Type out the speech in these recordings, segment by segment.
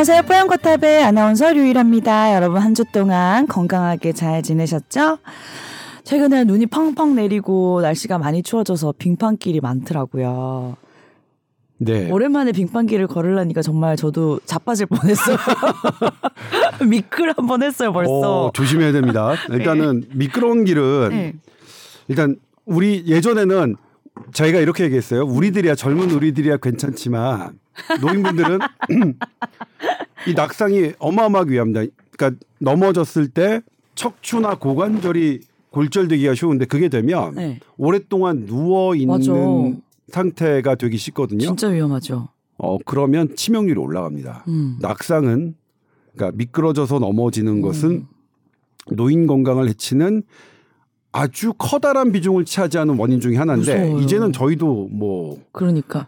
안녕하세요. 뽀얀거탑의 아나운서 류일합니다. 여러분 한 주 동안 건강하게 잘 지내셨죠? 최근에 눈이 펑펑 내리고 날씨가 많이 추워져서 빙판길이 많더라고요. 네. 오랜만에 빙판길을 걸으려니까 정말 저도 자빠질 뻔했어요. 미끌 한번 했어요 벌써. 어, 조심해야 됩니다. 일단은 미끄러운 길은 네. 일단 우리 예전에는 저희가 이렇게 얘기했어요. 우리들이야 젊은 우리들이야 괜찮지만 노인분들은 이 낙상이 어마어마하게 위험합니다. 그러니까 넘어졌을 때 척추나 고관절이 골절되기가 쉬운데 그게 되면 네. 오랫동안 누워 있는 맞아. 상태가 되기 쉽거든요. 진짜 위험하죠. 어 그러면 치명률이 올라갑니다. 음. 낙상은 그러니까 미끄러져서 넘어지는 것은 노인 건강을 해치는 아주 커다란 비중을 차지하는 원인 중에 하나인데 무서워요. 이제는 저희도 뭐 그러니까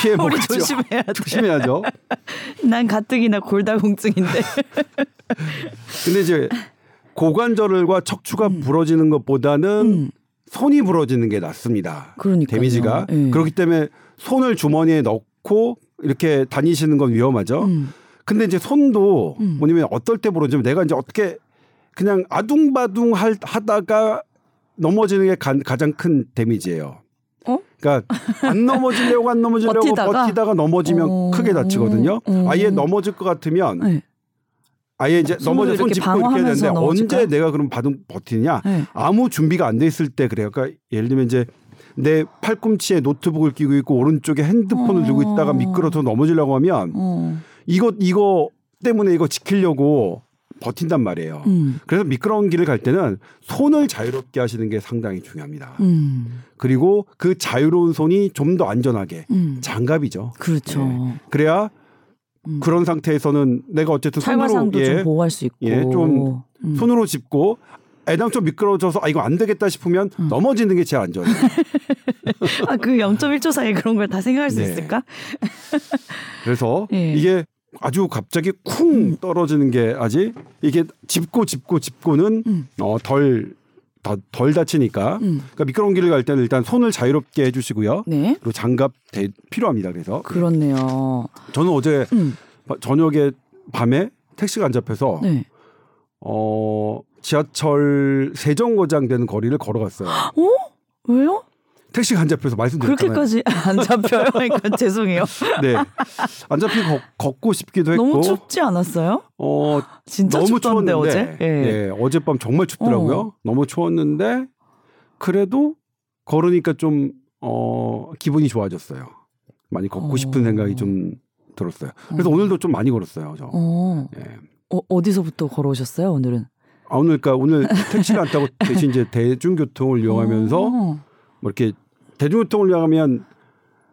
피해 우리. 조심해야 돼. 조심해야죠. 난 가뜩이나 골다공증인데. 근데 이제 고관절과 척추가 부러지는 것보다는 음. 손이 부러지는 게 낫습니다. 그러니까요. 데미지가 예. 그렇기 때문에 손을 주머니에 넣고 이렇게 다니시는 건 위험하죠. 음. 근데 이제 손도 음. 뭐냐면 어떨 때 부러지면 내가 이제 어떻게 그냥 아둥바둥 할, 하다가 넘어지는 게 가, 가장 큰 데미지예요. 어? 그러니까 안 넘어지려고 안 넘어지려고 버티다가? 버티다가, 넘어지면 어, 크게 다치거든요. 어, 어. 아예 넘어질 것 같으면 네. 아예 이제 손으로 넘어져 손 이렇게 짚고 이렇게 해야 되는데? 언제 내가 그럼 바둥 버티냐? 네. 아무 준비가 안 돼 있을 때 그래요. 그러니까 예를 들면 이제 내 팔꿈치에 노트북을 끼고 있고 오른쪽에 핸드폰을 어. 들고 있다가 미끄러져 넘어지려고 하면 어. 이거 이거 때문에 이거 지키려고 버틴단 말이에요. 음. 그래서 미끄러운 길을 갈 때는 손을 자유롭게 하시는 게 상당히 중요합니다. 음. 그리고 그 자유로운 손이 좀 더 안전하게 음. 장갑이죠. 그렇죠. 네. 그래야 음. 그런 상태에서는 내가 어쨌든 손으로 예, 좀 보호할 수 있고. 예, 좀 음. 손으로 짚고 애당초 미끄러져서 아 이거 안 되겠다 싶으면 음. 넘어지는 게 제일 안전해요. 아, 그 0.1초 사이에 그런 걸 다 생각할 수 네. 있을까? 그래서 예. 이게 아주 갑자기 쿵 떨어지는 게 아직 이게 짚고 짚고 짚고는 음. 어덜 덜 다치니까 음. 그러니까 미끄러운 길을 갈 때는 일단 손을 자유롭게 해주시고요. 네. 그리고 장갑 대, 필요합니다. 그래서 그렇네요. 저는 어제 음. 저녁에 밤에 택시가 안 잡혀서 네. 어 지하철 세정거장 되는 거리를 걸어갔어요. 어? 왜요? 택시가 안 잡혀서 말씀드렸잖아요. 그렇게까지 안 잡혀요? 그러니까 죄송해요. 네. 안 잡히고 걷- 걷고 싶기도 했고. 너무 춥지 않았어요? 어, 진짜 너무 춥던데 추웠는데. 어제? 예. 예, 어젯밤 정말 춥더라고요. 어. 너무 추웠는데 그래도 걸으니까 좀 어, 기분이 좋아졌어요. 많이 걷고 어. 싶은 생각이 좀 들었어요. 그래서 어. 오늘도 좀 많이 걸었어요. 저. 어. 예. 어, 어디서부터 걸어오셨어요, 오늘은? 아, 오늘 그러니까 오늘 택시를 안 타고 대신 이제 대중교통을 이용하면서 어. 뭐 이렇게 대중교통을 이용하면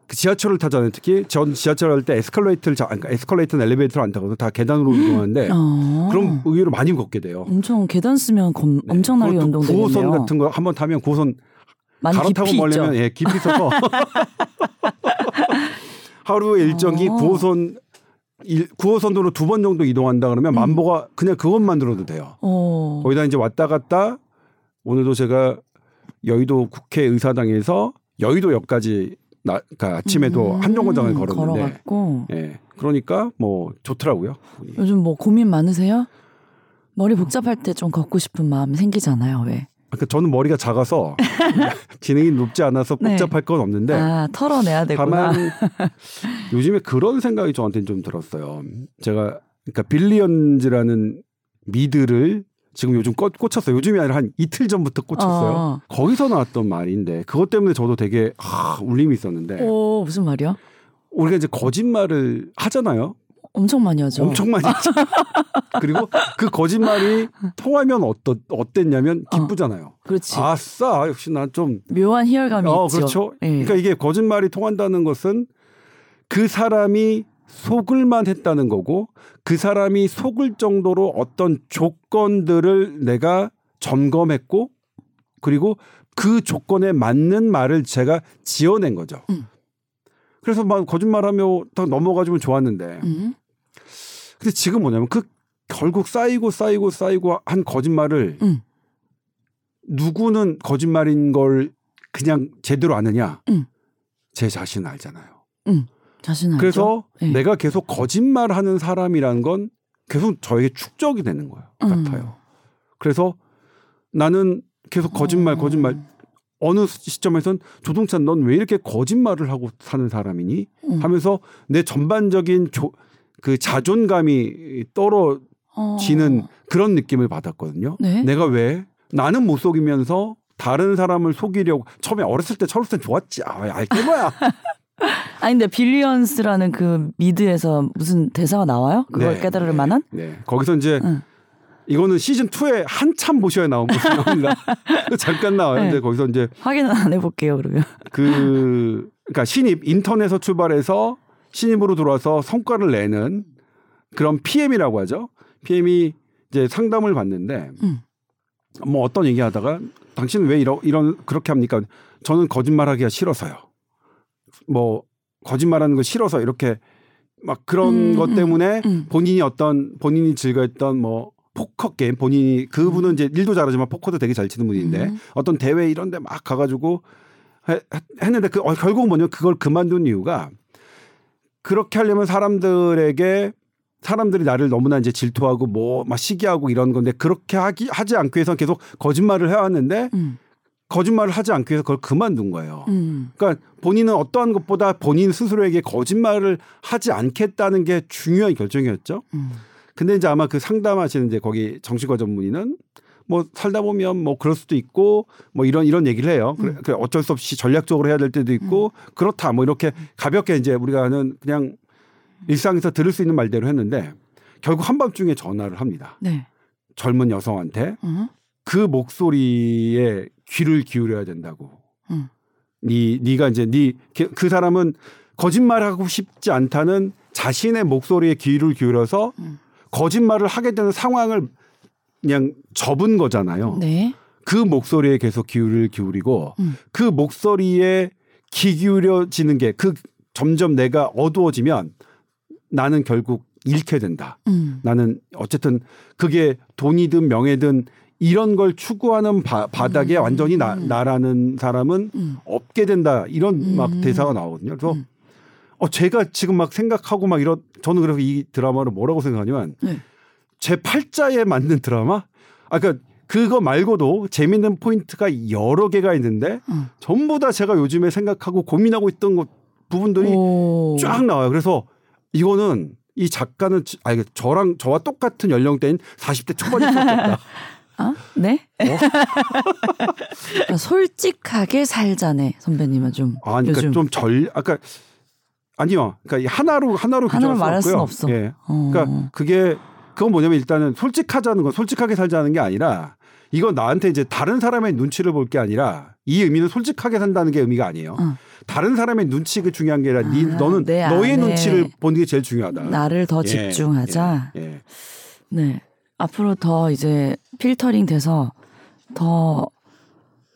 그 지하철을 타잖아요. 특히 전 지하철 할 때 에스컬레이터를 자, 그러니까 에스컬레이터는 엘리베이터를 안 타거든요. 다 계단으로 이동하는데 어. 그럼 의외로 많이 걷게 돼요. 엄청 계단 쓰면 검, 네. 엄청나게 운동되겠네요. 9호선 같은 거 한번 타면 9호선 많이 갈아타고 멀려면. 예, 깊이 서서 하루의 일정이 어. 9호선 일, 9호선도로 두 번 정도 이동한다 그러면 음. 만보가 그냥 그것만 들어도 돼요. 어. 거기다 이제 왔다 갔다 오늘도 제가 여의도 국회의사당에서 여의도역까지 나, 그러니까 아침에도 음, 한정거장을 걸었는데 걸어갔고. 예. 그러니까 뭐 좋더라고요. 요즘 뭐 고민 많으세요? 머리 복잡할 때 좀 걷고 싶은 마음 생기잖아요. 왜? 그러니까 저는 머리가 작아서 지능이 높지 않아서 네. 복잡할 건 없는데 아 털어내야 되구나. 다만 요즘에 그런 생각이 저한테는 좀 들었어요. 제가 그러니까 빌리언즈라는 미드를 지금 요즘 꽂, 꽂혔어요. 요즘이 아니라 한 이틀 전부터 꽂혔어요. 어. 거기서 나왔던 말인데 그것 때문에 저도 되게 아, 울림이 있었는데 오 무슨 말이야? 우리가 이제 거짓말을 하잖아요. 엄청 많이 하죠. 엄청 많이 하죠. 그리고 그 거짓말이 통하면 어떠, 어땠냐면 기쁘잖아요. 그렇지. 아싸 역시 난 좀 묘한 희열감이 어, 있죠. 그렇죠. 예. 그러니까 이게 거짓말이 통한다는 것은 그 사람이 속을만 했다는 거고 그 사람이 속을 정도로 어떤 조건들을 내가 점검했고 그리고 그 조건에 맞는 말을 제가 지어낸 거죠. 음. 그래서 막 거짓말하며 딱 넘어가지면 좋았는데 음. 근데 지금 뭐냐면 그 결국 쌓이고 쌓이고 쌓이고 한 거짓말을 음. 누구는 거짓말인 걸 그냥 제대로 아느냐? 음. 제 자신 알잖아요. 음. 자신하죠. 그래서 네. 내가 계속 거짓말하는 사람이라는 건 계속 저에게 축적이 되는 거예요. 음. 같아요. 그래서 나는 계속 거짓말, 어. 거짓말. 어느 시점에선 조동찬 넌 왜 이렇게 거짓말을 하고 사는 사람이니? 음. 하면서 내 전반적인 조, 그 자존감이 떨어지는 어. 그런 느낌을 받았거든요. 네. 내가 왜 나는 못 속이면서 다른 사람을 속이려고 처음에 어렸을 때 철없을 땐 좋았지. 아, 알게 뭐야. 아니 근데 Billions라는 그 미드에서 무슨 대사가 나와요? 그걸 네, 깨달을 네, 만한? 네. 거기서 이제 응. 이거는 시즌 2에 한참 보셔야 나온 모습입니다. 잠깐 나와요. 네. 근데 거기서 이제 확인은 안 해볼게요 그러면. 그 그러니까 신입 인턴에서 출발해서 신입으로 들어와서 성과를 내는 그런 PM이라고 하죠. PM이 이제 상담을 받는데 음. 뭐 어떤 얘기하다가 당신은 왜 이런 이런 그렇게 합니까? 저는 거짓말하기가 싫어서요. 뭐 거짓말하는 거 싫어서 이렇게 막 그런 음, 것 음, 때문에 음. 본인이 어떤 본인이 즐거웠던 뭐 포커 게임 본인이 그분은 이제 일도 잘하지만 포커도 되게 잘 치는 분인데 음. 어떤 대회 이런 데 막 가가지고 해- 했는데 그 어, 결국은 뭐냐면 그걸 그만둔 이유가 그렇게 하려면 사람들에게 사람들이 나를 너무나 이제 질투하고 뭐 막 시기하고 이런 건데 그렇게 하기 하지 않기 위해서 계속 거짓말을 해왔는데 음. 거짓말을 하지 않기 위해서 그걸 그만둔 거예요. 음. 그러니까 본인은 어떠한 것보다 본인 스스로에게 거짓말을 하지 않겠다는 게 중요한 결정이었죠. 음. 근데 이제 아마 그 상담하시는 이제 거기 정신과 전문의는 뭐 살다 보면 뭐 그럴 수도 있고 뭐 이런 이런 얘기를 해요. 그래, 그래 어쩔 수 없이 전략적으로 해야 될 때도 있고 그렇다 뭐 이렇게 가볍게 이제 우리가 하는 그냥 일상에서 들을 수 있는 말대로 했는데 결국 한밤중에 전화를 합니다. 네. 젊은 여성한테 음. 그 목소리에 귀를 기울여야 된다고. 음. 네 네가 이제 네 그 사람은 거짓말하고 싶지 않다는 자신의 목소리에 귀를 기울여서 음. 거짓말을 하게 되는 상황을 그냥 접은 거잖아요. 네. 그 목소리에 계속 귀를 기울이고 음. 그 목소리에 귀 기울여지는 게 그 점점 내가 어두워지면 나는 결국 잃게 된다. 음. 나는 어쨌든 그게 돈이든 명예든 이런 걸 추구하는 바, 바닥에 음. 완전히 나, 나라는 사람은 음. 없게 된다 이런 막 음. 대사가 나오거든요. 그래서 음. 어 제가 지금 막 생각하고 막 이런 저는 그래서 이 드라마를 뭐라고 생각하냐면 네. 제 팔자에 맞는 드라마. 아 그러니까 그거 말고도 재밌는 포인트가 여러 개가 있는데 음. 전부 다 제가 요즘에 생각하고 고민하고 있던 것 부분들이 오. 쫙 나와요. 그래서 이거는 이 작가는 지- 아 이게 저랑 저와 똑같은 연령대인 40대 초반일 수 없다. 아? 네? 어? 솔직하게 살자네 선배님은 좀. 아, 그러니까 요즘. 좀 절 아까 아니요. 그러니까 이 하나로 하나로 하나로 말할 수. 없어. 예. 어. 그러니까 그게 그건 뭐냐면 일단은 솔직하자는 건 솔직하게 살자는 게 아니라 이건 나한테 이제 다른 사람의 눈치를 볼 게 아니라 이 의미는 솔직하게 산다는 게 의미가 아니에요. 어. 다른 사람의 눈치가 중요한 게 아니라 네, 아, 너는 내 너의 안에 눈치를 보는 게 제일 중요하다. 나를 더 예, 집중하자. 예, 예. 네. 앞으로 더 이제 필터링 돼서 더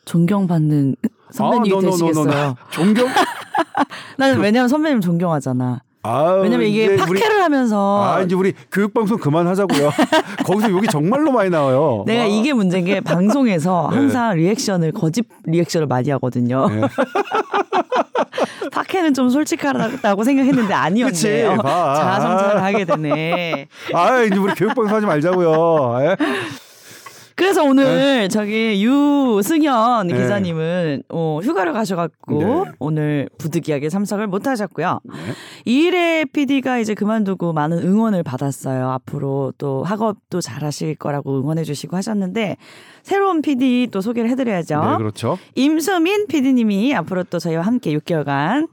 존경받는 선배님이 아. 되시겠어요. 존경. 나는 왜냐면 선배님 존경하잖아. 아, 왜냐면 이게 팟캐를 우리, 하면서 아 이제 우리 교육 방송 그만하자고요. 거기서 욕이 정말로 많이 나와요. 내가 와. 이게 문제인 게 방송에서 네. 항상 리액션을 거짓 리액션을 많이 하거든요. 네. 팟캐는 좀 솔직하다고 생각했는데 아니었네. 그치, 요 봐. 자아성찰을 하게 되네. 아 이제 우리 교육 방송 하지 말자고요. 예? 그래서 오늘 저기 유승현 네. 기자님은 어, 휴가를 가셔갖고 네. 오늘 부득이하게 참석을 못하셨고요. 네. 이일의 PD가 이제 그만두고 많은 응원을 받았어요. 앞으로 또 학업도 잘하실 거라고 응원해주시고 하셨는데 새로운 PD 또 소개를 해드려야죠. 네, 그렇죠. 임수민 PD님이 앞으로 또 저희와 함께 6개월간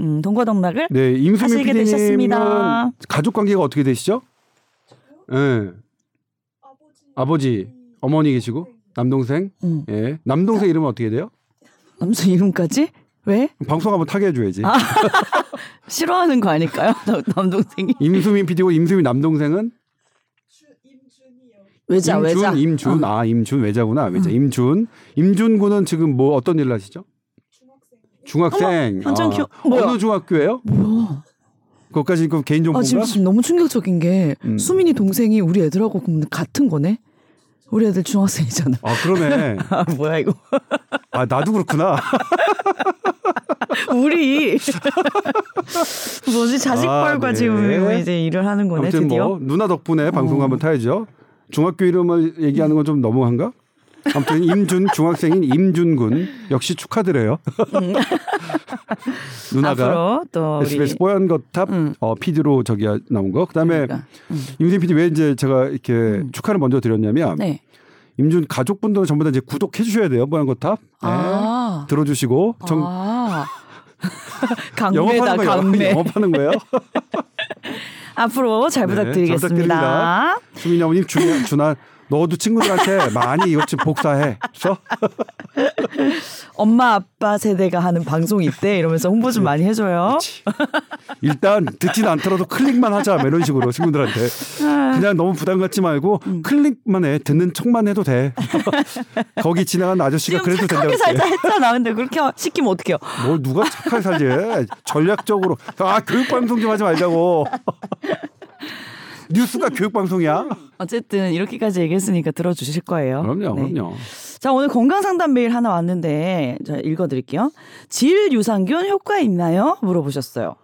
음, 동거동락을 네, 임수민 하시게 되셨습니다. 가족 관계가 어떻게 되시죠? 예. 네. 아버지, 어머니 계시고 남동생. 음, 예. 남동생 이름은 어떻게 돼요? 남수 이름까지 왜 방송 한번 타게 해줘야지. 아. 싫어하는 거 아닐까요? 남- 남동생이 임수민 PD고 임수민 남동생은 외자 임준, 외자 임준, 아 임준 외자구나 외자. 임준, 임준 군은 지금 뭐 어떤 일을 하시죠? 중학생. 완전 아, 뭐야? 어느 중학교예요? 뭐야? 그것까지 그 개인 아 정보인가? 지금, 지금 너무 충격적인 게 음. 수민이 동생이 우리 애들하고 같은 거네. 우리 애들 중학생이잖아. 아 그러네. 아 뭐야 이거? 아 나도 그렇구나. 우리 뭐지 자식벌과 아, 네. 지금 이제 일을 하는 거네 아무튼 드디어. 뭐 누나 덕분에 방송 어. 한번 타야죠. 중학교 이름을 얘기하는 건 좀 너무한가? 아무튼 임준 중학생인 임준 군 역시 축하드려요. 누나가 앞으로 또 우리 SBS 뽀얀 거탑 음. 어, PD로 저기 나온 거. 그다음에 그러니까. 음. 임진 PD 왜 이제 제가 이렇게 축하를 먼저 드렸냐면 네. 임준 가족분들은 전부 다 이제 구독해 주셔야 돼요. 뽀얀 거탑. 네. 아. 들어주시고 정 아. 강매다 영업하는 거예요. 강매. 영업하는 거예요. 앞으로 잘 네, 부탁드리겠습니다. 잘 부탁드립니다. 수민이 어머님 준아 너도 친구들한테 많이 이것 좀 복사해. 써? 엄마 아빠 세대가 하는 방송 있대 이러면서 홍보 좀 많이 해줘요. 일단 듣진 않더라도 클릭만 하자 뭐 이런 식으로 친구들한테 그냥 너무 부담 갖지 말고 음. 클릭만 해 듣는 척만 해도 돼 거기 지나가는 아저씨가 그래도 된다고 착하게 살자 했잖아. 근데 그렇게 시키면 어떡해요? 뭘 누가 착하게 살지 전략적으로 아 교육 방송 좀 하지 말자고 뉴스가 교육방송이야 어쨌든 이렇게까지 얘기했으니까 들어주실 거예요. 그럼요 네. 그럼요 자 오늘 건강 상담 메일 하나 왔는데 자 읽어드릴게요. 질 유산균 효과 있나요? 물어보셨어요.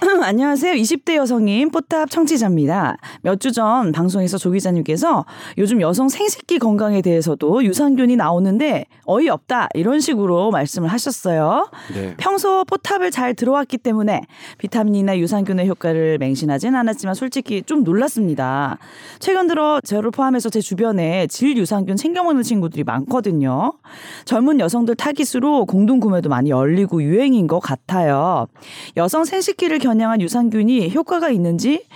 안녕하세요. 20대 여성인 포탑 청취자입니다. 몇 주 전 방송에서 조 기자님께서 요즘 여성 생식기 건강에 대해서도 유산균이 나오는데 어이없다 이런 식으로 말씀을 하셨어요. 네. 평소 포탑을 잘 들어왔기 때문에 비타민이나 유산균의 효과를 맹신하진 않았지만 솔직히 좀 놀랐습니다. 최근 들어 저를 포함해서 제 주변에 질 유산균 챙겨 먹는 친구들이 많거든요. 젊은 여성들 타깃으로 공동 구매도 많이 열리고 유행인 것 같아요. 여성 생식기를 겨냥한 유산균이 효과가 있는지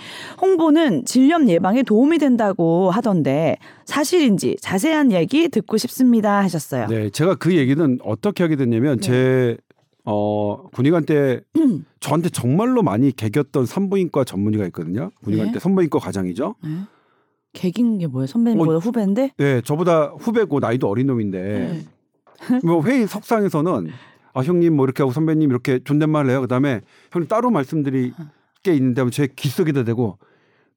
홍보는 질염 예방에 도움이 된다고 하던데 사실인지 자세한 얘기 듣고 싶습니다 하셨어요. 네, 제가 그 얘기는 어떻게 하게 됐냐면 네. 제 어, 군의관 때 저한테 정말로 많이 개겼던 산부인과 전문의가 있거든요. 군의관 네. 때 산부인과 과장이죠. 개긴 게 뭐예요? 선배님보다 후배인데? 네, 저보다 후배고 나이도 어린 놈인데 네. 뭐 회의 석상에서는 아 형님 뭐 이렇게 하고 선배님 이렇게 존댓말을 해요. 그다음에 형님 따로 말씀드릴 게 있는데 제귀 속에다 대고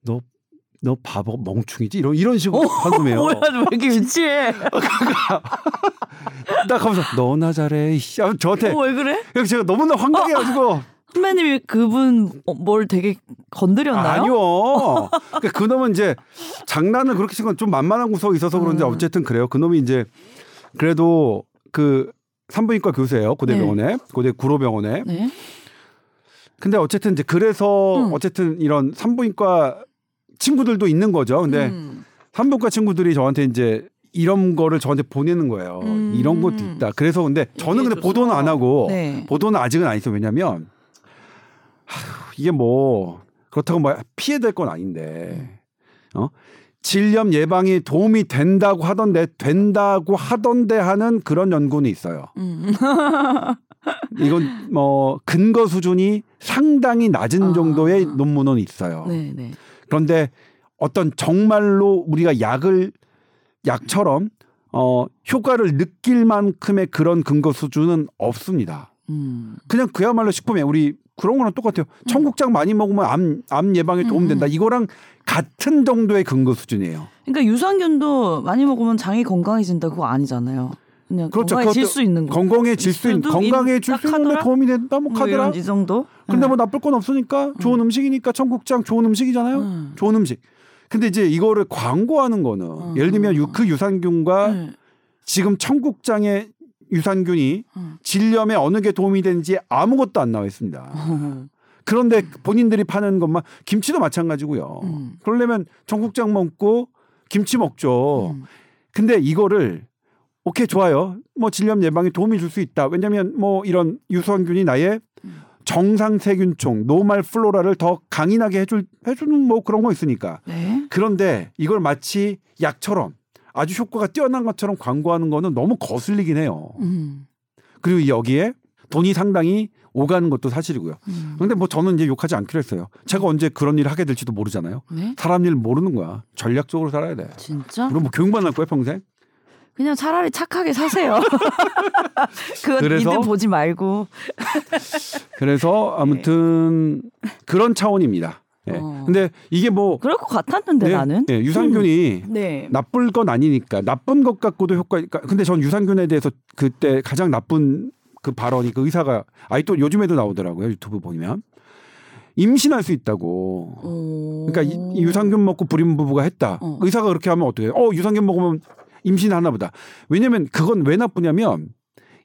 너너 바보 멍충이지 이런 이런 식으로 한숨해요. 뭐야, 왜 이렇게 유치해? 딱 하면서 너나 잘해. 이씨. 하면서 저한테 어, 왜 그래? 그래서 제가 너무나 황당해가지고 선배님이 그분 어, 뭘 되게 건드렸나요? 아니요. 그러니까 그놈은 이제 장난을 그렇게 친건좀 만만한 구석이 있어서 그런지 음. 어쨌든 그래요. 그놈이 이제 그래도 그 산부인과 교수예요. 고대병원에 고대 구로병원에. 네. 근데 어쨌든 이제 그래서 음. 어쨌든 이런 산부인과 친구들도 있는 거죠. 근데 음. 산부인과 친구들이 저한테 이제 이런 거를 저한테 보내는 거예요. 음. 이런 것도 있다. 그래서 근데 저는 근데. 보도는 안 하고 네. 보도는 아직은 안 했어요. 왜냐면 하, 이게 뭐 그렇다고 뭐 피해될 건 아닌데 어 질염 예방에 도움이 된다고 하던데 된다고 하던데 하는 그런 연구는 있어요. 음. 이건 뭐 근거 수준이 상당히 낮은 아. 정도의 논문은 있어요. 네, 네. 그런데 어떤 정말로 우리가 약을 약처럼 어 효과를 느낄 만큼의 그런 근거 수준은 없습니다. 음. 그냥 그야말로 식품이에요. 우리 그런 거랑 똑같아요. 청국장 많이 먹으면 암, 암 예방에 음, 도움 된다. 이거랑 같은 정도의 근거 수준이에요. 그러니까 유산균도 많이 먹으면 장이 건강해진다 그거 아니잖아요. 그냥 그렇죠. 건강해질 수 있는 거. 건강해질 수 있는 건강해질 딱수 있는? 도움이 된다. 뭐 뭐. 이런 이 정도? 근데 뭐 나쁠 건 없으니까 좋은 음 식이니까 청국장 좋은 음식이잖아요. 음. 좋은 음식. 근데 이제 이거를 광고하는 거는 음. 예를 들면 유- 그 유산균과 네. 지금 청국장의 유산균이 음. 질염에 어느 게 도움이 되는지 아무것도 안 나와 있습니다. 음. 그런데 본인들이 파는 것만 김치도 마찬가지고요. 음. 그러려면 청국장 먹고 김치 먹죠. 음. 근데 이거를 오케이 좋아요. 뭐 질염 예방에 도움이 줄 수 있다. 왜냐하면 뭐 이런 유산균이 나의 음. 정상 세균총 노말 플로라를 더 강인하게 해줄 해주는 뭐 그런 거 있으니까. 네. 그런데 이걸 마치 약처럼 아주 효과가 뛰어난 것처럼 광고하는 거는 너무 거슬리긴 해요. 음. 그리고 여기에 돈이 상당히 오가는 것도 사실이고요. 음. 근데 뭐 저는 이제 욕하지 않기로 했어요. 제가 언제 그런 일을 하게 될지도 모르잖아요. 네? 사람 일 모르는 거야. 전략적으로 살아야 돼. 진짜? 그럼 뭐 교육만 할 거야 평생? 그냥 차라리 착하게 사세요. 그거 그래서? 니들 보지 말고. 그래서 아무튼 그런 차원입니다. 예. 어. 근데 이게 뭐 그럴 것 같았는데 네, 나는. 예, 유산균이 네. 나쁠 건 아니니까 나쁜 것 같고도 효과. 그러니까 근데 전 유산균에 대해서 그때 가장 나쁜 그 발언이 그 의사가 아이 또 요즘에도 나오더라고요 유튜브 보면 임신할 수 있다고. 오. 그러니까 이- 이 유산균 먹고 불임 부부가 했다. 어. 의사가 그렇게 하면 어떻게? 해? 어 유산균 먹으면 임신하나 보다. 왜냐면 그건 왜 나쁘냐면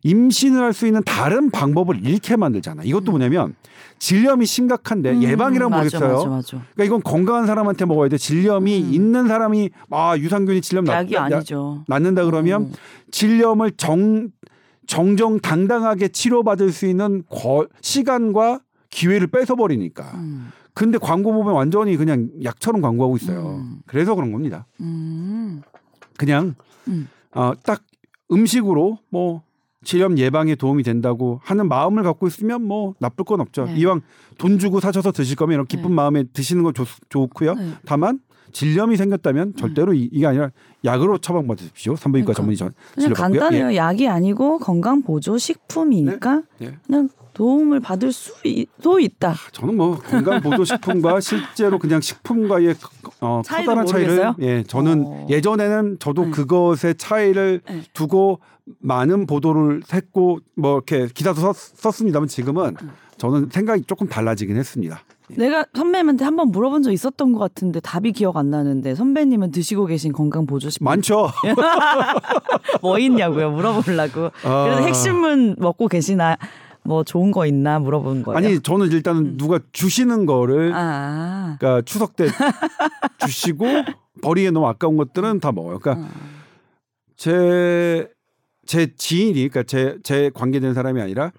임신을 할 수 있는 다른 방법을 잃게 만들잖아. 이것도 뭐냐면 질염이 심각한데 음, 예방이란 맞아, 모르겠어요. 맞아, 맞아. 그러니까 이건 건강한 사람한테 먹어야 돼. 질염이 음. 있는 사람이 아 유산균이 질염 낫, 약이 나- 아니죠. 낫는다 그러면 음. 질염을 정 정정 당당하게 치료받을 수 있는 거- 시간과 기회를 뺏어 버리니까. 음. 근데 광고 보면 완전히 그냥 약처럼 광고하고 있어요. 음. 그래서 그런 겁니다. 음. 그냥 음. 어, 딱 음식으로 뭐 질염 예방에 도움이 된다고 하는 마음을 갖고 있으면 뭐 나쁠 건 없죠. 네. 이왕 돈 주고 사셔서 드실 거면 이런 기쁜 네. 마음에 드시는 건 좋, 좋고요. 네. 다만 질염이 생겼다면 절대로 이, 게 아니라 약으로 처방받으십시오. 산부인과 그러니까. 전문의 전. 간단해요. 약이 아니고 건강 보조 식품이니까 예. 예. 그냥 도움을 받을 수도 있다. 저는 뭐 건강 보조 식품과 실제로 그냥 식품과의 어, 커다란 차이를 모르겠어요? 예 저는 어. 예전에는 저도 네. 그것의 차이를 네. 두고 많은 보도를 했고 뭐 이렇게 기사도 썼, 썼습니다만 지금은 음. 저는 생각이 조금 달라지긴 했습니다. 내가 선배님한테 한번 물어본 적 있었던 것 같은데 답이 기억 안 나는데 선배님은 드시고 계신 건강 보조 식품 많죠. 뭐 있냐고요 물어보려고. 아. 그래서 핵심은 먹고 계시나 뭐 좋은 거 있나 물어본 거예요. 아니 저는 일단 은 누가 주시는 거를 아. 그러니까 추석 때 주시고 버리기 너무 아까운 것들은 다 먹어요. 그러니까 어. 제, 제 지인이, 그러니까 제, 제 관계된 사람이 아니라,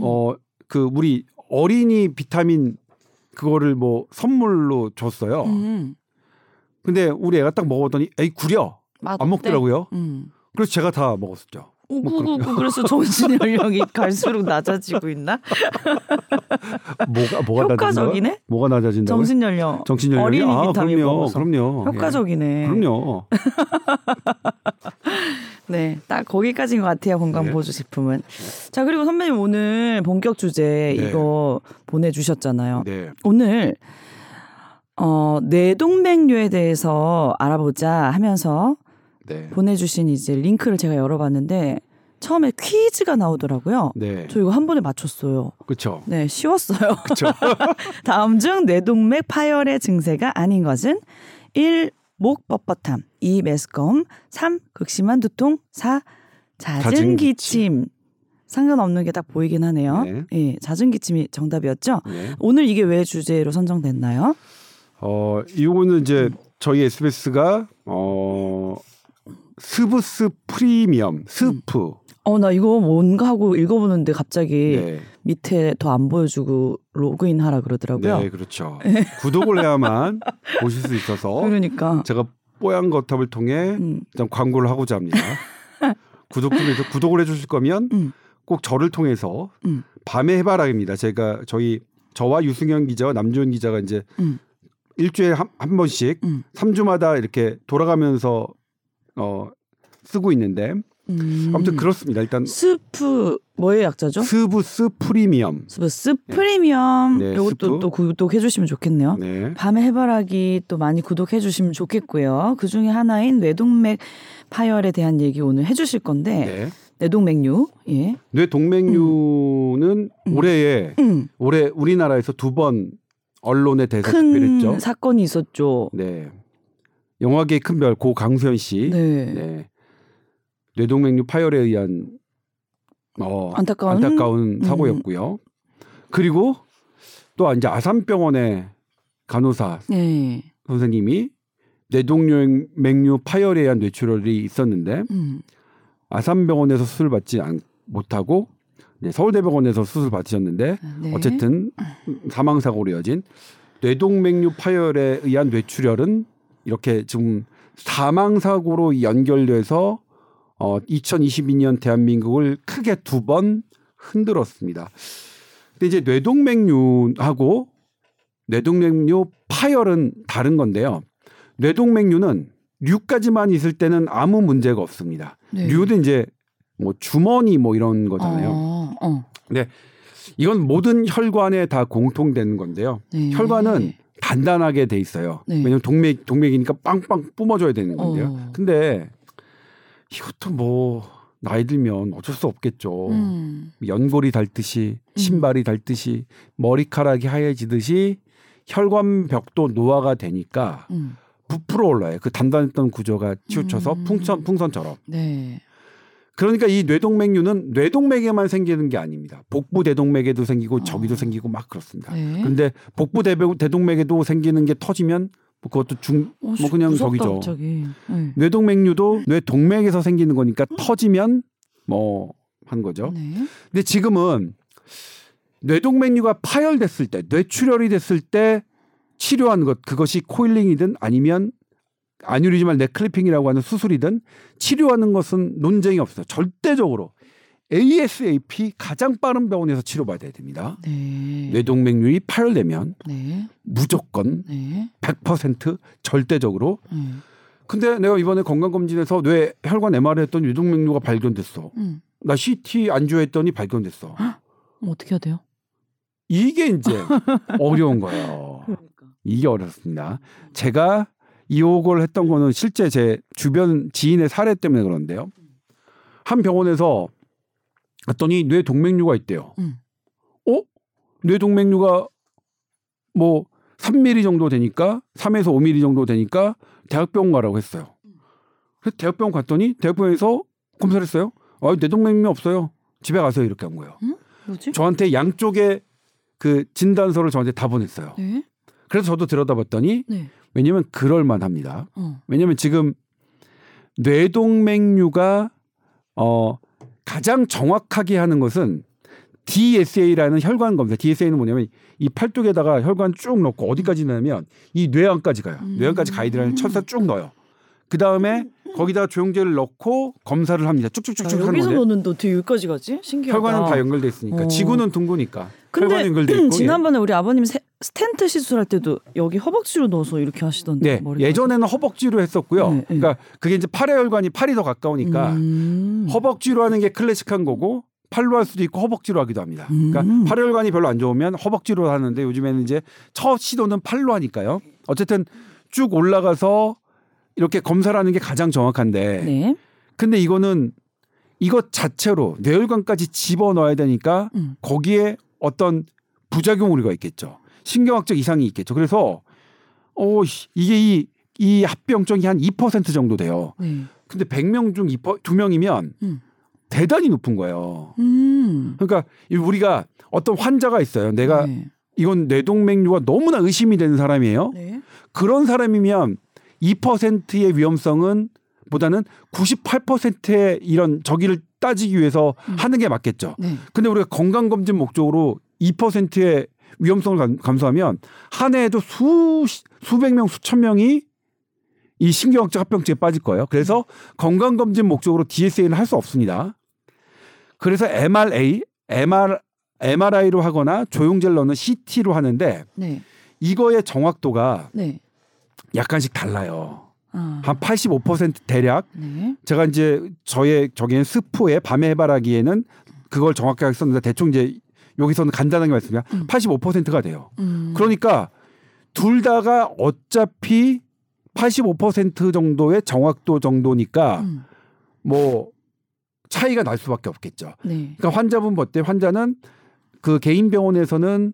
어, 그, 우리 어린이 비타민 그거를 뭐 선물로 줬어요. 음. 근데 우리 애가 딱 먹었더니, 에이, 구려. 맛없대? 안 먹더라고요. 음. 그래서 제가 다 먹었었죠. 우구구구 그래서 정신 연령이 갈수록 낮아지고 있나? 뭐가, 뭐가 낮아진다고? 효과적이네? 뭐가 낮아진다고? 정신 연령. 정신 연령이? 어린이 아, 비타민 그럼요. 먹어서. 그럼요. 효과적이네. 예. 그럼요. 네, 딱 거기까지인 것 같아요. 건강 네. 보조 식품은. 자, 그리고 선배님 오늘 본격 주제 네. 이거 보내주셨잖아요. 네. 오늘 어 뇌동맥류에 대해서 알아보자 하면서 네. 보내주신 이제 링크를 제가 열어봤는데 처음에 퀴즈가 나오더라고요. 네. 저 이거 한 번에 맞췄어요. 그렇죠. 네, 쉬웠어요. 그렇죠. 다음 중 뇌동맥 파열의 증세가 아닌 것은 1. 목 뻣뻣함 2. 메스꺼움 3. 극심한 두통 4. 잦은 잦은 기침 상관없는 게 딱 보이긴 하네요. 네. 예, 잦은 기침이 정답이었죠. 네. 오늘 이게 왜 주제로 선정됐나요? 어, 이거는 이제 저희 SBS가 어 스브스 프리미엄 스프 어, 나 이거 뭔가 하고 읽어보는데 갑자기 네. 밑에 더 안 보여주고 로그인 하라 그러더라고요. 네, 그렇죠. 구독을 해야만 보실 수 있어서 그러니까. 제가 뽀얀 거탑을 통해 음, 일단 광고를 하고자 합니다. 구독 중에서 구독을 해주실 거면 음. 꼭 저를 통해서 음. 밤의 해바라기입니다. 제가 저희 저와 유승현 기자와 남주현 기자가 이제 음. 일주일에 한, 한 번씩 음. 3주마다 이렇게 돌아가면서 어 쓰고 있는데 음. 아무튼 그렇습니다. 일단 스프 뭐의 약자죠? 스브스 프리미엄. 스브스 프리미엄 네, 이것도 스프. 또 구독해 주시면 좋겠네요. 네. 밤의 해바라기 또 많이 구독해 주시면 좋겠고요. 그 중에 하나인 뇌동맥 파열에 대한 얘기 오늘 해 주실 건데 네. 뇌동맥류. 예. 뇌동맥류는 음. 올해에 음. 올해 우리나라에서 두 번 언론에 대해서 특별했죠. 큰 사건이 있었죠. 네. 영화계의 큰별 고 강수현 씨. 네. 네. 뇌동맥류 파열에 의한 어, 안타까운 안타까운 사고였고요. 그리고 또 이제 아산병원의 간호사 네. 선생님이 뇌동맥류 파열에 의한 뇌출혈이 있었는데 음. 아산병원에서 수술 받지 않, 못하고 네, 서울대병원에서 수술 받으셨는데 네. 어쨌든 사망 사고로 이어진 뇌동맥류 파열에 의한 뇌출혈은 이렇게 지금 사망 사고로 연결돼서 어 2022년 대한민국을 크게 두 번 흔들었습니다. 근데 이제 뇌동맥류하고 뇌동맥류 파열은 다른 건데요. 뇌동맥류는 류까지만 있을 때는 아무 문제가 없습니다. 네. 류도 이제 뭐 주머니 뭐 이런 거잖아요. 어, 어. 이건 모든 혈관에 다 공통되는 건데요. 네. 혈관은 단단하게 돼 있어요. 네. 왜냐면 동맥 동맥이니까 빵빵 뿜어줘야 되는 건데요. 어. 근데 이것도 뭐 나이 들면 어쩔 수 없겠죠. 음. 연골이 닳듯이 신발이 닳듯이 머리카락이 하얘지듯이 혈관벽도 노화가 되니까 음. 부풀어 올라요. 그 단단했던 구조가 치우쳐서 음. 풍선 풍선처럼. 네. 그러니까 이 뇌동맥류는 뇌동맥에만 생기는 게 아닙니다. 복부 대동맥에도 생기고 저기도 어. 생기고 막 그렇습니다. 네. 근데 복부 대동- 대동맥에도 생기는 게 터지면 뭐 그것도 중 어, 뭐 그냥 무섭다, 저기죠. 갑자기. 네. 뇌동맥류도 뇌동맥에서 생기는 거니까 터지면 뭐 한 거죠. 네. 근데 지금은 뇌동맥류가 파열됐을 때, 뇌출혈이 됐을 때 치료하는 것 그것이 코일링이든 아니면 아뉴리즈말 뇌클리핑이라고 하는 수술이든 치료하는 것은 논쟁이 없어요. 절대적으로 ASAP 가장 빠른 병원에서 치료받아야 됩니다. 네. 뇌동맥류이 파열되면 네. 무조건 네. 100% 절대적으로. 네. 근데 내가 이번에 건강검진에서 뇌 혈관 MR을 했더니 뇌동맥류가 발견됐어. 음. 나 CT 안주했더니 발견됐어. 그럼 어떻게 해야 돼요? 이게 이제 어려운 거예요. 그러니까. 이게 어렵습니다. 제가 이혹을 했던 거는 실제 제 주변 지인의 사례 때문에 그런데요. 한 병원에서 갔더니 뇌 동맥류가 있대요. 음. 어? 뇌 동맥류가 뭐 3mm 정도 되니까 3에서 5mm 정도 되니까 대학병원 가라고 했어요. 그래서 대학병원 갔더니 대학병원에서 검사를 했어요. 아, 뇌동맥류 없어요. 집에 가세요 이렇게 한 거예요. 뭐지? 저한테 양쪽에 그 진단서를 저한테 다 보냈어요. 네. 그래서 저도 들여다봤더니 네. 왜냐면 그럴 만합니다. 어. 왜냐면 지금 뇌동맥류가 어 가장 정확하게 하는 것은 DSA라는 혈관 검사. DSA는 뭐냐면 이 팔뚝에다가 혈관 쭉 넣고 어디까지 넣냐면 이 뇌안까지 가요. 음. 뇌안까지 가이드라인 철사 쭉 넣어요. 그 다음에 거기다가 조영제를 넣고 검사를 합니다. 쭉쭉쭉쭉 아, 하는 여기서 넣는데 어떻게 여기까지 가지? 신기하다. 혈관은 다 연결돼 있으니까 어. 지구는 둥그니까 근데 있고 예. 지난번에 우리 아버님 세- 스텐트 시술할 때도 여기 허벅지로 넣어서 이렇게 하시던데. 네, 머리까지. 예전에는 허벅지로 했었고요. 네, 네. 그러니까 그게 이제 팔의 혈관이 팔이 더 가까우니까 음. 허벅지로 하는 게 클래식한 거고 팔로 할 수도 있고 허벅지로 하기도 합니다. 그러니까 음. 팔의 혈관이 별로 안 좋으면 허벅지로 하는데 요즘에는 이제 첫 시도는 팔로 하니까요. 어쨌든 쭉 올라가서 이렇게 검사를 하는 게 가장 정확한데 네. 근데 이거는 이것 자체로 뇌혈관까지 집어 넣어야 되니까 음. 거기에 어떤 부작용 우리가 있겠죠. 신경학적 이상이 있겠죠. 그래서 어 씨, 이게 이, 이 합병증이 한 2% 정도 돼요. 네. 근데 100명 중 2%, 2명이면 음. 대단히 높은 거예요. 음. 그러니까 이 우리가 어떤 환자가 있어요. 내가 네. 이건 뇌동맥류가 너무나 의심이 되는 사람이에요. 네. 그런 사람이면 2%의 위험성은 보다는 98%의 이런 저기를 따지기 위해서 음. 하는 게 맞겠죠. 네. 근데 우리가 건강검진 목적으로 2%의 위험성을 감- 감수하면 한 해에도 수 수백 명 수천 명이 이 신경학적 합병증에 빠질 거예요. 그래서 건강검진 목적으로 DSA는 할 수 없습니다. 그래서 MRA, MR, MRI로 하거나 조영제를 넣는 CT로 하는데 네. 이거의 정확도가 네. 약간씩 달라요. 아. 한85% 대략 네. 제가 이제 저의 저기엔 스포에 밤에 해바라기에는 그걸 정확하게 썼는데 대충 이제 여기서는 간단하게 말씀드리면 음. 85%가 돼요. 음. 그러니까 둘 다가 어차피 85% 정도의 정확도 정도니까 음. 뭐 차이가 날 수밖에 없겠죠. 네. 그러니까 환자분 볼때 환자는 그 개인 병원에서는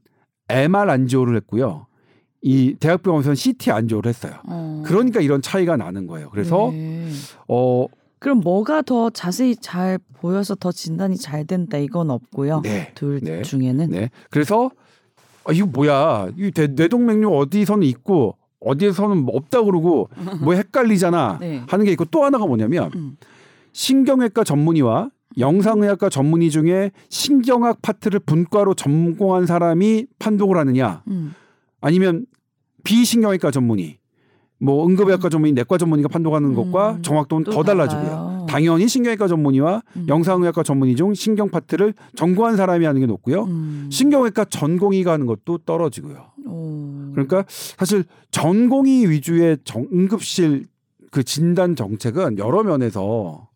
MR 안지오를 했고요. 이 대학병원에서는 CT 안지오를 했어요. 어. 그러니까 이런 차이가 나는 거예요. 그래서 네. 어 그럼 뭐가 더 자세히 잘 보여서 더 진단이 잘 된다 이건 없고요. 네. 둘 네. 중에는 네. 그래서 아, 이거 뭐야? 이 뇌- 뇌동맥류 어디서는 있고 어디에서는 없다 그러고 뭐 헷갈리잖아 네. 하는 게 있고 또 하나가 뭐냐면 음. 신경외과 전문의와 영상의학과 전문의 중에 신경학 파트를 분과로 전공한 사람이 판독을 하느냐 음. 아니면 비신경외과 전문의 뭐 응급의학과 전문의 내과 전문의가 판독하는 음, 것과 정확도는 또더 달라지고요. 달라요. 당연히 신경외과 전문의와 음. 영상의학과 전문의 중 신경 파트를 전공한 사람이 하는 게 높고요. 음. 신경외과 전공의가 하는 것도 떨어지고요. 오. 그러니까 사실 전공의 위주의 정- 응급실 그 진단 정책은 여러 면에서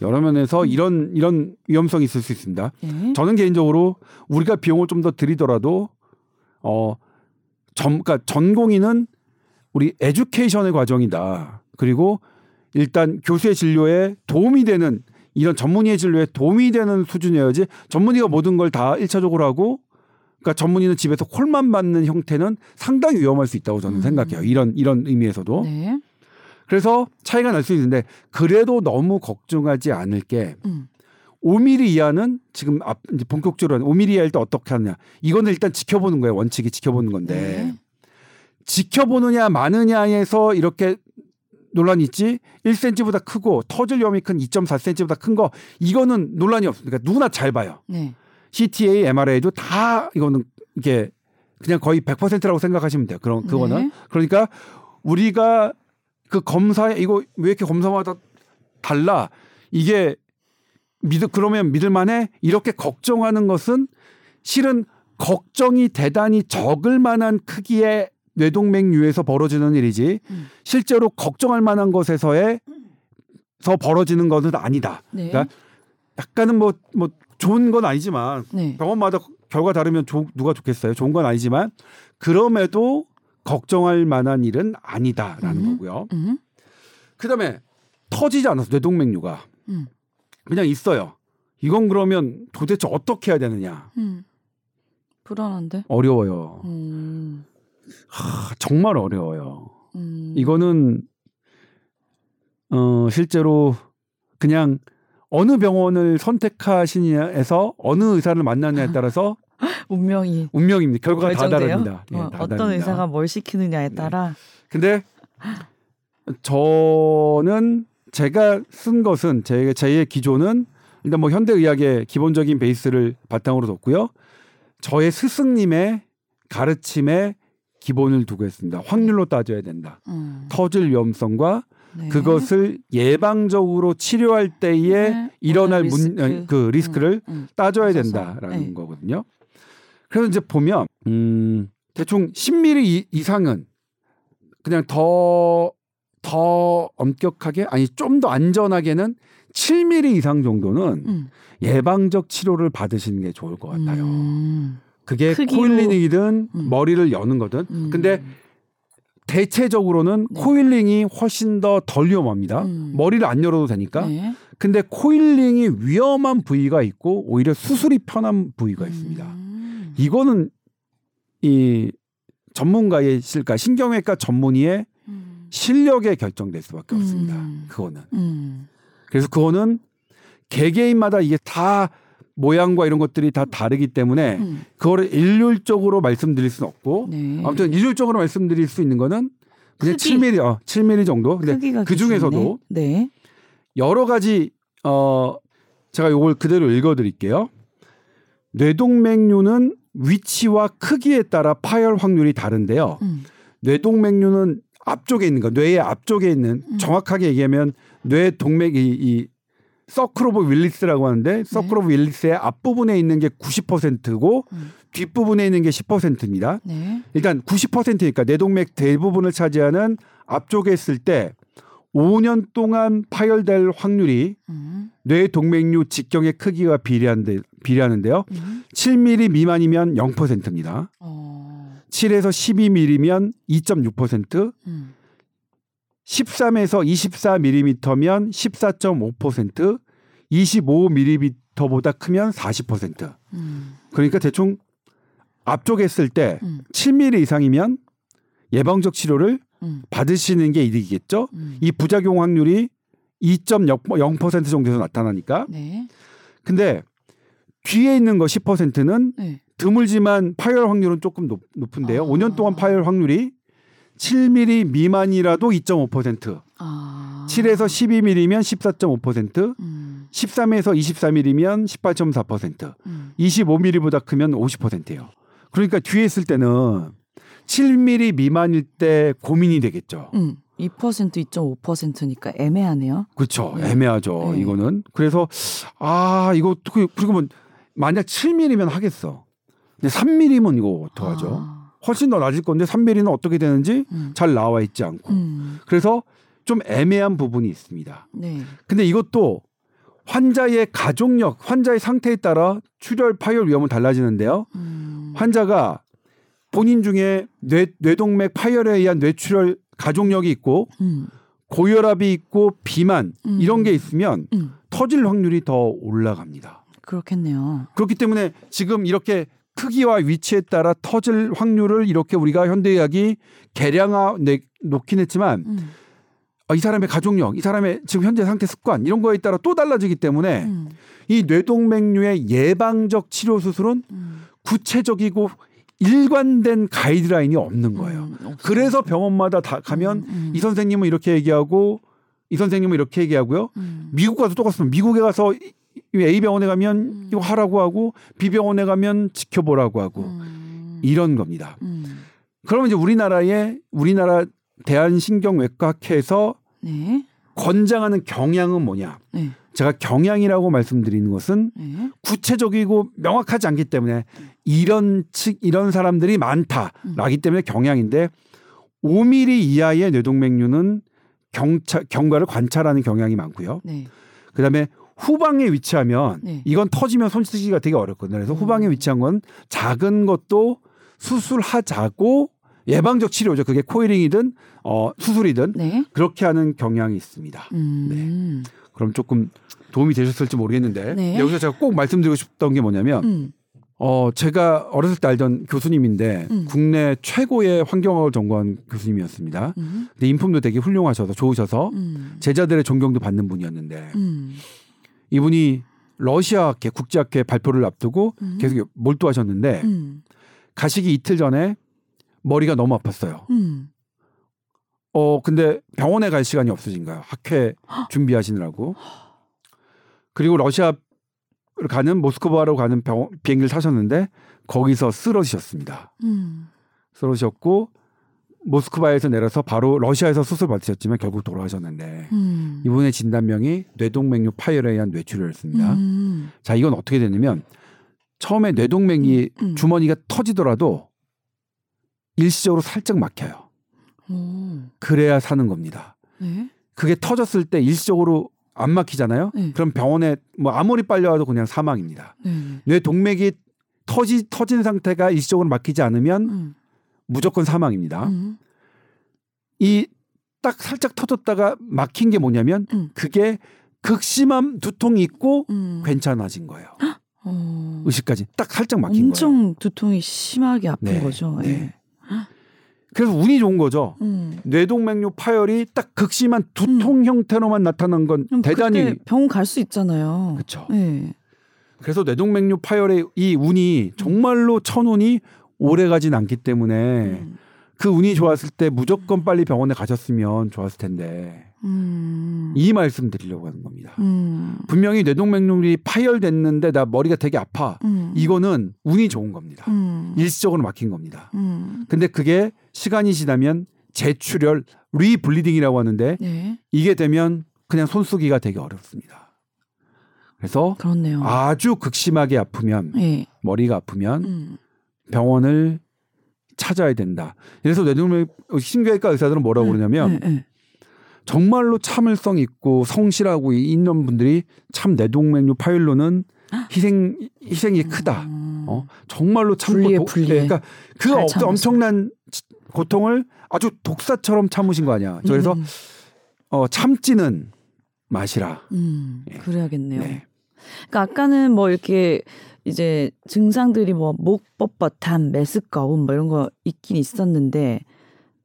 여러 면에서 이런 이런 위험성이 있을 수 있습니다. 네. 저는 개인적으로 우리가 비용을 좀 더 들이더라도 어 전, 그러니까 전공의는 우리 에듀케이션의 과정이다. 그리고 일단 교수의 진료에 도움이 되는 이런 전문의의 진료에 도움이 되는 수준이어야지 전문의가 모든 걸 다 일차적으로 하고 그러니까 전문의는 집에서 콜만 받는 형태는 상당히 위험할 수 있다고 저는 음. 생각해요. 이런 이런 의미에서도. 네. 그래서 차이가 날 수 있는데 그래도 너무 걱정하지 않을 게 음. 5mm 이하는 지금 앞 이제 본격적으로 하는 5mm 이하일 때 어떻게 하느냐. 이거는 일단 지켜보는 거예요. 원칙이 지켜보는 건데. 네. 지켜보느냐 마느냐에서 이렇게 논란이 있지 1cm보다 크고 터질 위험이 큰 2.4cm보다 큰 거 이거는 논란이 없습니다. 그러니까 누구나 잘 봐요. 네. CTA, MRA도 다 이거는 이게 그냥 거의 100%라고 생각하시면 돼요. 그런 그거는 네. 그러니까 우리가 그 검사에 이거 왜 이렇게 검사마다 달라 이게 믿을 그러면 믿을만해 이렇게 걱정하는 것은 실은 걱정이 대단히 적을 만한 크기의 뇌동맥류에서 벌어지는 일이지 음. 실제로 걱정할 만한 것에서의 서 벌어지는 것은 아니다. 네. 그러니까 약간은 뭐뭐 좋은 건 아니지만 네. 병원마다 결과 다르면 조- 누가 좋겠어요. 좋은 건 아니지만 그럼에도 걱정할 만한 일은 아니다라는 음. 거고요. 음. 그다음에 터지지 않았어 뇌동맥류가 음. 그냥 있어요. 이건 그러면 도대체 어떻게 해야 되느냐 음. 불안한데. 어려워요. 음. 하, 정말 어려워요. 음. 이거는 어 실제로 그냥 어느 병원을 선택하시냐에서 어느 의사를 만나냐에 따라서 운명이 운명입니다. 결과가 다 결정돼요? 다릅니다. 예, 어, 다 어떤 다릅니다. 네. 의사가 뭘 시키느냐에 따라. 근데 저는 제가 쓴 것은 제 제의 기조는 일단 뭐 현대 의학의 기본적인 베이스를 바탕으로 뒀고요. 저의 스승님의 가르침에 기본을 두고 했습니다. 확률로 따져야 된다. 음. 터질 위험성과 네. 그것을 예방적으로 치료할 때에 네. 일어날 문, 리스크. 아니, 그 리스크를 음, 음. 따져야. 된다라는 네. 거거든요. 그래서 이제 보면 음, 대충 10mm 이- 이상은 그냥 더 더 엄격하게 아니 좀 더 안전하게는 7mm 이상 정도는 음. 예방적 치료를 받으시는 게 좋을 것 같아요. 음. 그게 크기로- coiling이든 음. 머리를 여는 거든. 음. 근데 대체적으로는 네. coiling이 훨씬 더 덜 위험합니다. 음. 머리를 안 열어도 되니까. 네. 근데 coiling이 위험한 부위가 있고 오히려 수술이 편한 부위가 있습니다. 음. 이거는 이 전문가의 실까 신경외과 전문의의 음. 실력에 결정될 수밖에 음. 없습니다. 그거는. 음. 그래서 그거는 개개인마다 이게 다 모양과 이런 것들이 다 다르기 때문에 음. 그거를 일률적으로 말씀드릴 수는 없고 네. 아무튼 일률적으로 말씀드릴 수 있는 거는 그냥 크기. 7mm, 어, 7mm 정도. 근데 그 중에서도. 네. 여러 가지 어 제가 요걸 그대로 읽어 드릴게요. 뇌동맥류는 위치와 크기에 따라 파열 확률이 다른데요. 음. 뇌동맥류는 앞쪽에 있는 거, 뇌의 앞쪽에 있는 음. 정확하게 얘기하면 뇌 동맥이 이 circle of Willis라고 하는데 circle of Willis의 앞부분에 있는 게 90%고 음. 뒷부분에 있는 게 10%입니다. 네. 일단 90%니까 뇌동맥 대부분을 차지하는 앞쪽에 있을 때 5년 동안 파열될 확률이 음. 뇌 동맥류 직경의 크기와 비례한데, 비례하는데요. 음. 7mm 미만이면 0%입니다. 어. 7에서 12mm면 2.6%, 음. 13에서 24mm면 14.5%, 25mm보다 크면 40%. 음. 그러니까 대충 앞쪽에 있을 때 음. 7mm 이상이면 예방적 치료를 음. 받으시는 게 이득이겠죠. 음. 이 부작용 확률이 2.0% 정도에서 나타나니까. 네. 근데 뒤에 있는 거 10%는 네. 드물지만 파열 확률은 조금 높, 높은데요. 아. 5년 동안 파열 확률이 7mm 미만이라도 2.5%, 아. 7에서 12mm면 14.5%, 음. 13에서 24mm면 18.4%, 음. 25mm보다 크면 50%예요. 그러니까 뒤에 있을 때는 7mm 미만일 때 고민이 되겠죠. 음. 2% 2.5%니까 애매하네요. 그렇죠. 네. 애매하죠. 네. 이거는. 그래서 아 이거 그- 그리고 뭐 만약 7mm면 하겠어. 근데 3mm면 이거 어떡하죠? 아. 훨씬 더 낮을 건데 3mm는 어떻게 되는지 음. 잘 나와 있지 않고. 음. 그래서 좀 애매한 부분이 있습니다. 네. 근데 이것도 환자의 가족력, 환자의 상태에 따라 출혈 파열 위험은 달라지는데요. 음. 환자가 본인 중에 뇌, 뇌동맥 파열에 의한 뇌출혈 가족력이 있고 음. 고혈압이 있고 비만 음. 이런 게 있으면 음. 터질 확률이 더 올라갑니다. 그렇겠네요. 그렇기 때문에 지금 이렇게 크기와 위치에 따라 터질 확률을 이렇게 우리가 현대의학이 개량하 내- 놓긴 했지만 음. 아, 이 사람의 가족력, 이 사람의 지금 현재 상태 습관 이런 거에 따라 또 달라지기 때문에 음. 이 뇌동맥류의 예방적 치료 수술은 음. 구체적이고 일관된 가이드라인이 없는 거예요. 음. 그래서 병원마다 다 가면 음, 음. 이 선생님은 이렇게 얘기하고 이 선생님은 이렇게 얘기하고요. 음. 미국 가서 똑같습니다. 미국에 가서 A 병원에 가면 음. 이거 하라고 하고 B 병원에 가면 지켜보라고 하고 음. 이런 겁니다. 음. 그러면 이제 우리나라의 우리나라 대한신경외과학회에서 네. 권장하는 경향은 뭐냐? 네. 제가 경향이라고 말씀드리는 것은 네. 구체적이고 명확하지 않기 때문에 이런 측 이런 사람들이 많다라기 때문에 경향인데 5mm 이하의 뇌동맥류는 경차, 경과를 관찰하는 경향이 많고요. 네. 그다음에 후방에 위치하면 네. 이건 터지면 손 쓰기가 되게 어렵거든요. 그래서 후방에 위치한 건 작은 것도 수술하자고 예방적 치료죠. 그게 코일링이든 어, 수술이든 네. 그렇게 하는 경향이 있습니다. 음. 그럼 조금 도움이 되셨을지 모르겠는데 네. 여기서 제가 꼭 말씀드리고 싶던 게 뭐냐면 음. 어 제가 어렸을 때 알던 교수님인데 음. 국내 최고의 환경학을 전공한 교수님이었습니다. 음. 근데 인품도 되게 훌륭하셔서 좋으셔서 음. 제자들의 존경도 받는 분이었는데 음. 이분이 러시아학회 국제학회 발표를 앞두고 음. 계속 몰두하셨는데 음. 가시기 이틀 전에 머리가 너무 아팠어요. 음. 어 근데 병원에 갈 시간이 없어진 거예요. 학회 준비하시느라고. 그리고 러시아를 가는 모스크바로 가는 병, 비행기를 타셨는데 거기서 쓰러지셨습니다. 음. 쓰러지셨고 모스크바에서 내려서 바로 러시아에서 수술 받으셨지만 결국 돌아가셨는데 음. 이분의 진단명이 뇌동맥류 파열에 의한 뇌출혈이었습니다. 음. 자 이건 어떻게 되냐면 처음에 뇌동맥이 음. 주머니가 터지더라도 일시적으로 살짝 막혀요. 오. 그래야 사는 겁니다. 네. 그게 터졌을 때 일시적으로 안 막히잖아요. 네. 그럼 병원에 뭐 아무리 빨리 와도 그냥 사망입니다. 네. 뇌 동맥이 터지 터진 상태가 일시적으로 막히지 않으면 음. 무조건 사망입니다. 음. 이딱 살짝 터졌다가 막힌 게 뭐냐면 음. 그게 극심한 두통이 있고 음. 괜찮아진 거예요. 어. 의식까지 딱 살짝 막힌 거예요. 엄청 두통이 심하게 아픈 네, 거죠. 네. 예. 그래서 운이 좋은 거죠. 음. 뇌동맥류 파열이 딱 극심한 두통 형태로만 나타난 건 대단히 병원 갈 수 있잖아요. 그렇죠. 네. 그래서 뇌동맥류 파열의 이 운이 정말로 천운이 오래 가진 않기 때문에 음. 그 운이 좋았을 때 무조건 빨리 병원에 가셨으면 좋았을 텐데 음. 이 말씀 드리려고 하는 겁니다. 음. 분명히 뇌동맥류이 파열됐는데 나 머리가 되게 아파. 음. 이거는 운이 좋은 겁니다. 음. 일시적으로 막힌 겁니다. 음. 근데 그게 시간이 지나면 재출혈, rebleeding이라고 하는데 네. 이게 되면 그냥 손쓰기가 되게 어렵습니다. 그래서 그렇네요. 아주 극심하게 아프면 예. 머리가 아프면 음. 병원을 찾아야 된다. 그래서 뇌동맥 신경외과 의사들은 뭐라고 그러냐면 네, 네. 정말로 참을성 있고 성실하고 있는 분들이 참 뇌동맥류 파열로는 희생 희생이 크다. 음. 어 정말로 참고 불리해, 도- 불리해. 그러니까 그잘 어-. 엄청난 치- 고통을 아주 독사처럼 참으신 거 아니야. 그래서 음. 어 참지는 마시라. 음. 예. 그래야겠네요. 네. 그러니까 아까는 뭐 이렇게 이제 증상들이 뭐 목 뻣뻣함, 메스꺼움 뭐 이런 거 있긴 있었는데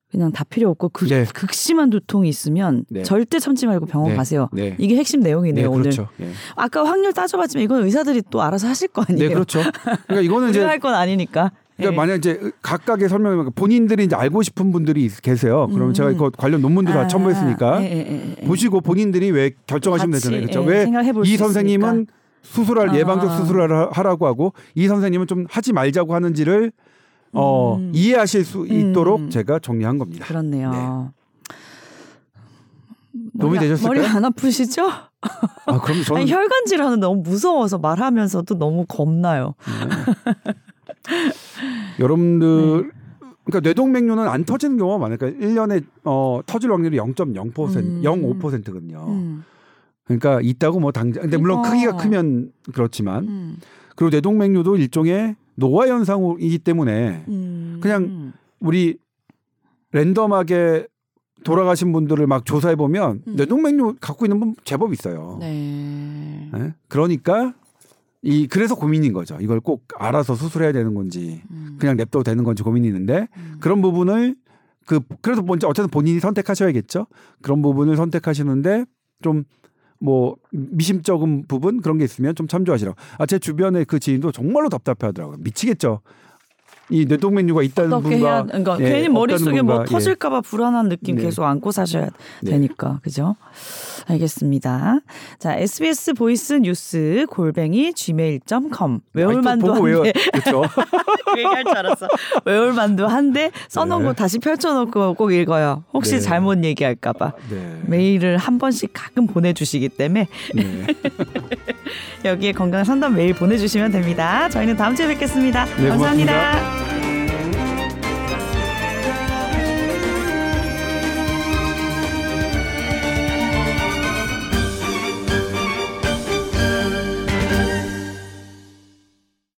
그냥 다 필요 없고 극, 네. 극심한 두통이 있으면 네. 절대 참지 말고 병원 네. 가세요. 네. 이게 핵심 내용이네요 네, 오늘. 그렇죠. 예. 아까 확률 따져봤지만 이건 의사들이 또 알아서 하실 거 아니에요. 네, 그렇죠. 그러니까 이거는 이제 할 건 아니니까. 그러니까 예. 만약 이제 각각의 설명을 본인들이 이제 알고 싶은 분들이 있- 계세요. 그러면 음. 제가 이거 관련 논문도 다 아, 첨부했으니까 예, 예, 예, 예. 보시고 본인들이 왜 결정하시면 되잖아요. 그렇죠? 예, 왜 생각해볼 수이 선생님은 있으니까. 수술할 아. 예방적 수술을 하라- 하라고 하고 이 선생님은 좀 하지 말자고 하는지를 어, 음. 이해하실 수 있도록 음. 제가 정리한 겁니다. 그렇네요. 도움이 머리- 되셨을까요? 머리 안 아프시죠? 아, 그럼 저는 아니, 혈관질 하는 너무 무서워서 말하면서도 너무 겁나요. 여러분들 네. 그러니까 뇌동맥류는 안 터지는 경우가 많으니까 1년에 어, 터질 확률이 0.0% 음. 0.5%거든요. 음. 그러니까 있다고 뭐 당장 근데 물론 그러니까. 크기가 크면 그렇지만 음. 그리고 뇌동맥류도 일종의 노화 현상이기 때문에 음. 그냥 우리 랜덤하게 돌아가신 분들을 막 조사해 보면 음. 뇌동맥류 갖고 있는 분 제법 있어요. 네. 예? 그러니까 이 그래서 고민인 거죠. 이걸 꼭 알아서 수술해야 되는 건지 음. 그냥 냅둬도 되는 건지 고민이 있는데 그런 부분을 그 그래도 먼저 어쨌든 본인이 선택하셔야겠죠. 그런 부분을 선택하시는데 좀 뭐 미심쩍은 부분 그런 게 있으면 좀 참조하시라고. 아 제 주변에 그 지인도 정말로 답답해하더라고요. 미치겠죠. 이 뇌동맥류가 있다는 분과 그러니까 예, 괜히 머릿속에 뭐 예. 터질까봐 불안한 느낌 네. 계속 안고 사셔야 네. 되니까 그죠? 알겠습니다. 자 SBS voice news 골뱅이 gmail.com 보고 외워 한대 그렇죠. 그 얘기할 줄 알았어. 외울만두 한대 써놓은 네. 거 다시 펼쳐놓고 꼭 읽어요. 혹시 네. 잘못 얘기할까봐. 네. 메일을 한 번씩 가끔 보내주시기 때문에 네. 여기에 건강 상담 메일 보내주시면 됩니다. 저희는 다음 주에 뵙겠습니다 네, 감사합니다. 고맙습니다.